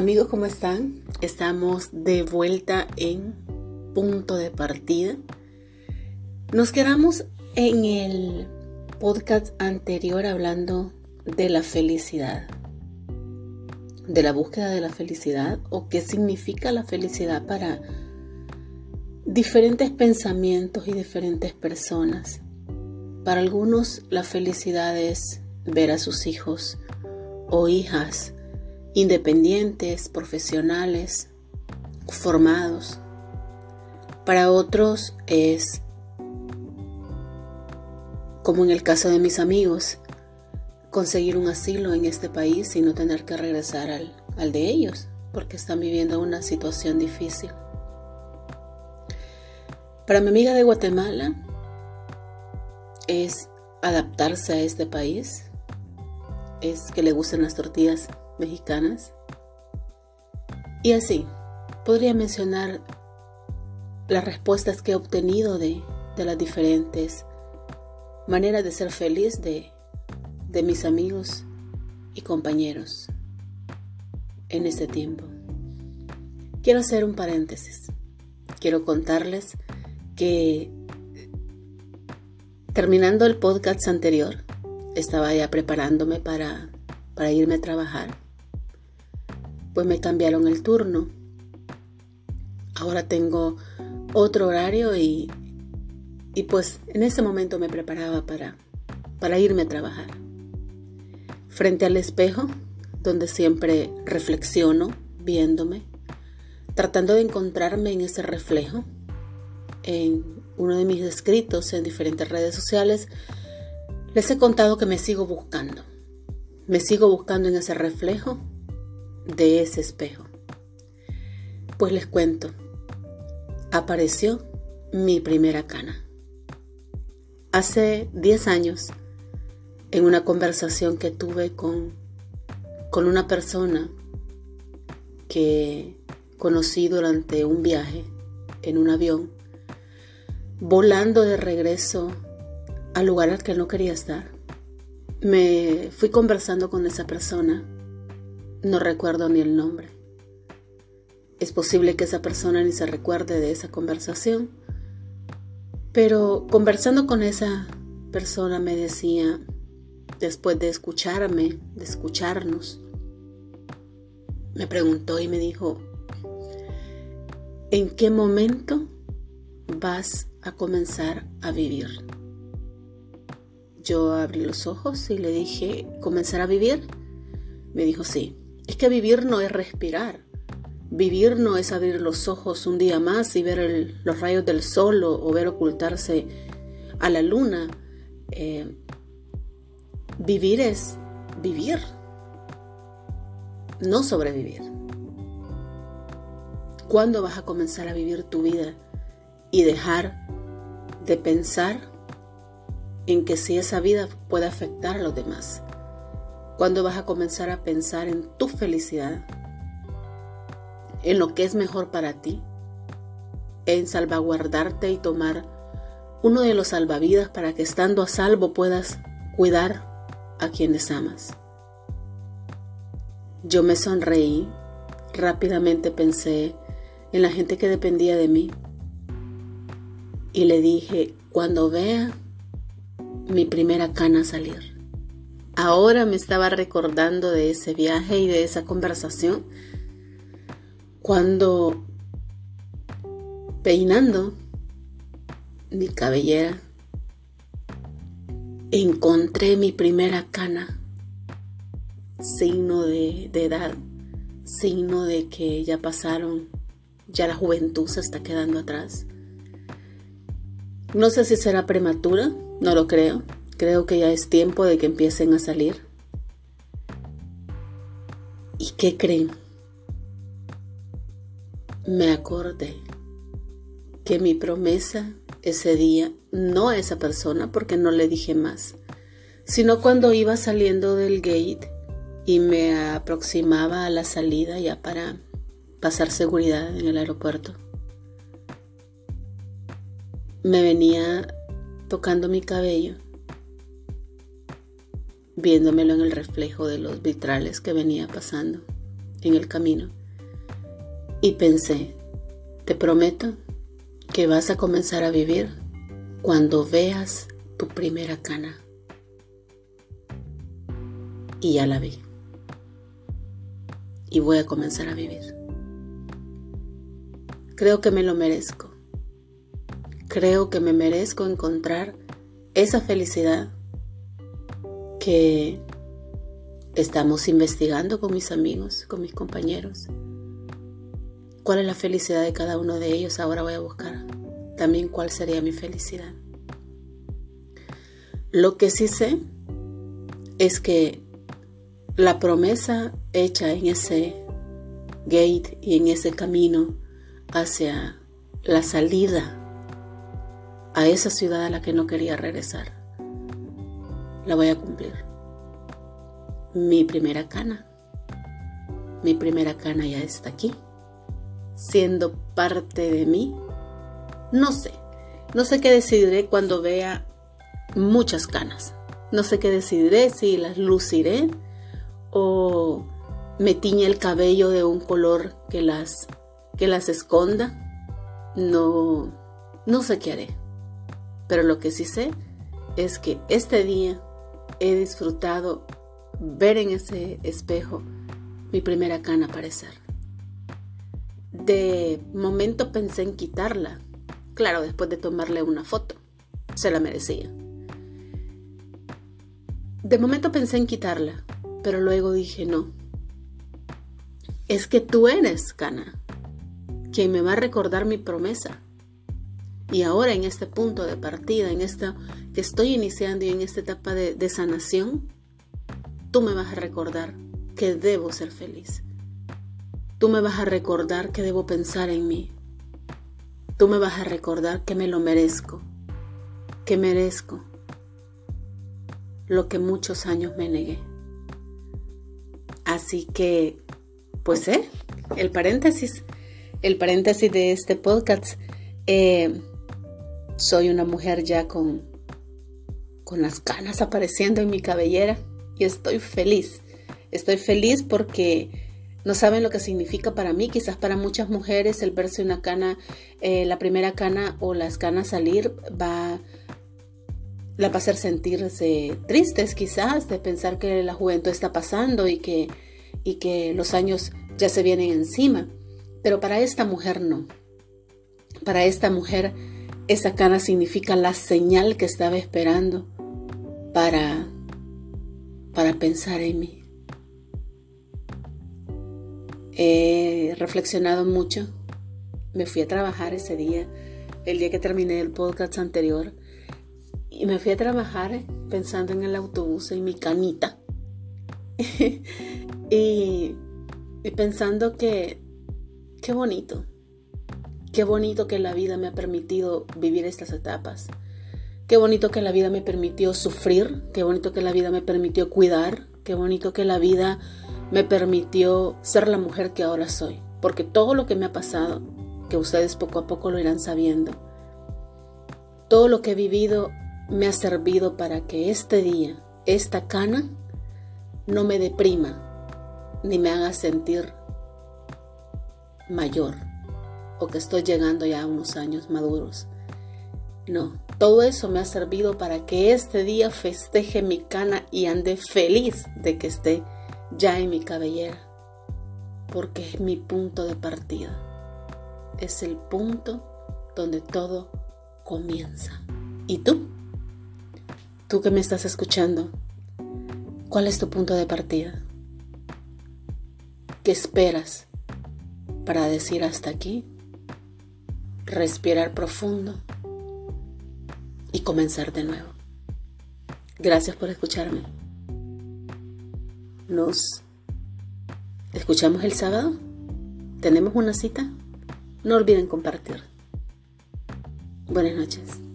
Amigos, ¿cómo están? Estamos de vuelta en punto de partida. Nos quedamos en el podcast anterior hablando de la felicidad, de la búsqueda de la felicidad o qué significa la felicidad para diferentes pensamientos y diferentes personas. Para algunos la felicidad es ver a sus hijos o hijas independientes, profesionales, formados. Para otros es, como en el caso de mis amigos, conseguir un asilo en este país y no tener que regresar al, al de ellos, porque están viviendo una situación difícil. Para mi amiga de Guatemala es adaptarse a este país, es que le gusten las tortillas mexicanas. Y así, podría mencionar las respuestas que he obtenido de, las diferentes maneras de ser feliz de, de mis amigos y compañeros en este tiempo. Quiero hacer un paréntesis. Quiero contarles que terminando el podcast anterior, estaba ya preparándome para, para irme a trabajar pues me cambiaron el turno. Ahora tengo otro horario y, y pues en ese momento me preparaba para, para irme a trabajar. Frente al espejo, donde siempre reflexiono viéndome, tratando de encontrarme en ese reflejo, en uno de mis escritos en diferentes redes sociales, les he contado que me sigo buscando. Me sigo buscando en ese reflejo de ese espejo. Pues les cuento, apareció mi primera cana. Hace 10 años, en una conversación que tuve con, con una persona que conocí durante un viaje en un avión, volando de regreso al lugar al que no quería estar, me fui conversando con esa persona no recuerdo ni el nombre. Es posible que esa persona ni se recuerde de esa conversación, pero conversando con esa persona me decía, después de escucharme, de escucharnos, me preguntó y me dijo, ¿en qué momento vas a comenzar a vivir? Yo abrí los ojos y le dije, ¿comenzar a vivir? Me dijo, sí. Es que vivir no es respirar. Vivir no es abrir los ojos un día más y ver los rayos del sol o, ver ocultarse a la luna. Eh, vivir es vivir, no sobrevivir. ¿Cuándo vas a comenzar a vivir tu vida y dejar de pensar en que si esa vida puede afectar a los demás? ¿Cuándo vas a comenzar a pensar en tu felicidad? En lo que es mejor para ti. En salvaguardarte y tomar uno de los salvavidas para que estando a salvo puedas cuidar a quienes amas. Yo me sonreí, rápidamente pensé en la gente que dependía de mí y le dije, cuando vea mi primera cana salir. Ahora me estaba recordando de ese viaje y de esa conversación cuando peinando mi cabellera encontré mi primera cana, signo de, edad, signo de que ya pasaron, ya la juventud se está quedando atrás. No sé si será prematura, no lo creo, Creo que ya es tiempo de que empiecen a salir. ¿Y qué creen? Me acordé que mi promesa ese día, no a esa persona porque no le dije más, sino cuando iba saliendo del gate y me aproximaba a la salida ya para pasar seguridad en el aeropuerto. Me venía tocando mi cabello viéndomelo en el reflejo de los vitrales que venía pasando en el camino. Y pensé, te prometo que vas a comenzar a vivir cuando veas tu primera cana. Y ya la vi. Y voy a comenzar a vivir. Creo que me lo merezco. Creo que me merezco encontrar esa felicidad que estamos investigando con mis amigos, con mis compañeros. ¿Cuál es la felicidad de cada uno de ellos? Ahora voy a buscar también cuál sería mi felicidad. Lo que sí sé es que la promesa hecha en ese gate y en ese camino hacia la salida a esa ciudad a la que no quería regresar, la voy a cumplir. Mi primera cana, mi primera cana ya está aquí, siendo parte de mí. No sé, no sé qué decidiré cuando vea muchas canas. No sé qué decidiré, si las luciré o me tiñe el cabello de un color que las, que las esconda. No, no sé qué haré. Pero lo que sí sé es que este día he disfrutado ver en ese espejo mi primera cana aparecer. De momento pensé en quitarla. Claro, después de tomarle una foto. Se la merecía. De momento pensé en quitarla, pero luego dije no. Es que tú eres, Cana, quien me va a recordar mi promesa. Y ahora en este punto de partida, en esta que estoy iniciando y en esta etapa de, sanación, tú me vas a recordar que debo ser feliz. Tú me vas a recordar que debo pensar en mí. Tú me vas a recordar que me lo merezco, que merezco, lo que muchos años me negué. Así que, pues, ¿eh? El paréntesis, el paréntesis de este podcast. Eh, soy una mujer ya con, con las canas apareciendo en mi cabellera y estoy feliz. Estoy feliz porque no saben lo que significa para mí. Quizás para muchas mujeres el verse una cana, eh, la primera cana o las canas salir va la va a hacer sentirse tristes quizás de pensar que la juventud está pasando y que, y que los años ya se vienen encima. Pero para esta mujer no. Para esta mujer esa cana significa la señal que estaba esperando para, para pensar en mí. He reflexionado mucho. Me fui a trabajar ese día, el día que terminé el podcast anterior y me fui a trabajar pensando en el autobús, en mi canita. y, y pensando que qué bonito, qué bonito que la vida me ha permitido vivir estas etapas. Qué bonito que la vida me permitió sufrir, qué bonito que la vida me permitió cuidar, qué bonito que la vida me permitió ser la mujer que ahora soy. Porque todo lo que me ha pasado, que ustedes poco a poco lo irán sabiendo, todo lo que he vivido me ha servido para que este día, esta cana, no me deprima ni me haga sentir mayor o que estoy llegando ya a unos años maduros. No, todo eso me ha servido para que este día festeje mi cana y ande feliz de que esté ya en mi cabellera, porque es mi punto de partida. Es el punto donde todo comienza. ¿Y tú? Tú que me estás escuchando, ¿cuál es tu punto de partida? ¿Qué esperas para decir hasta aquí? Respirar profundo y comenzar de nuevo. Gracias por escucharme. Nos escuchamos el sábado. ¿Tenemos una cita? No olviden compartir. Buenas noches.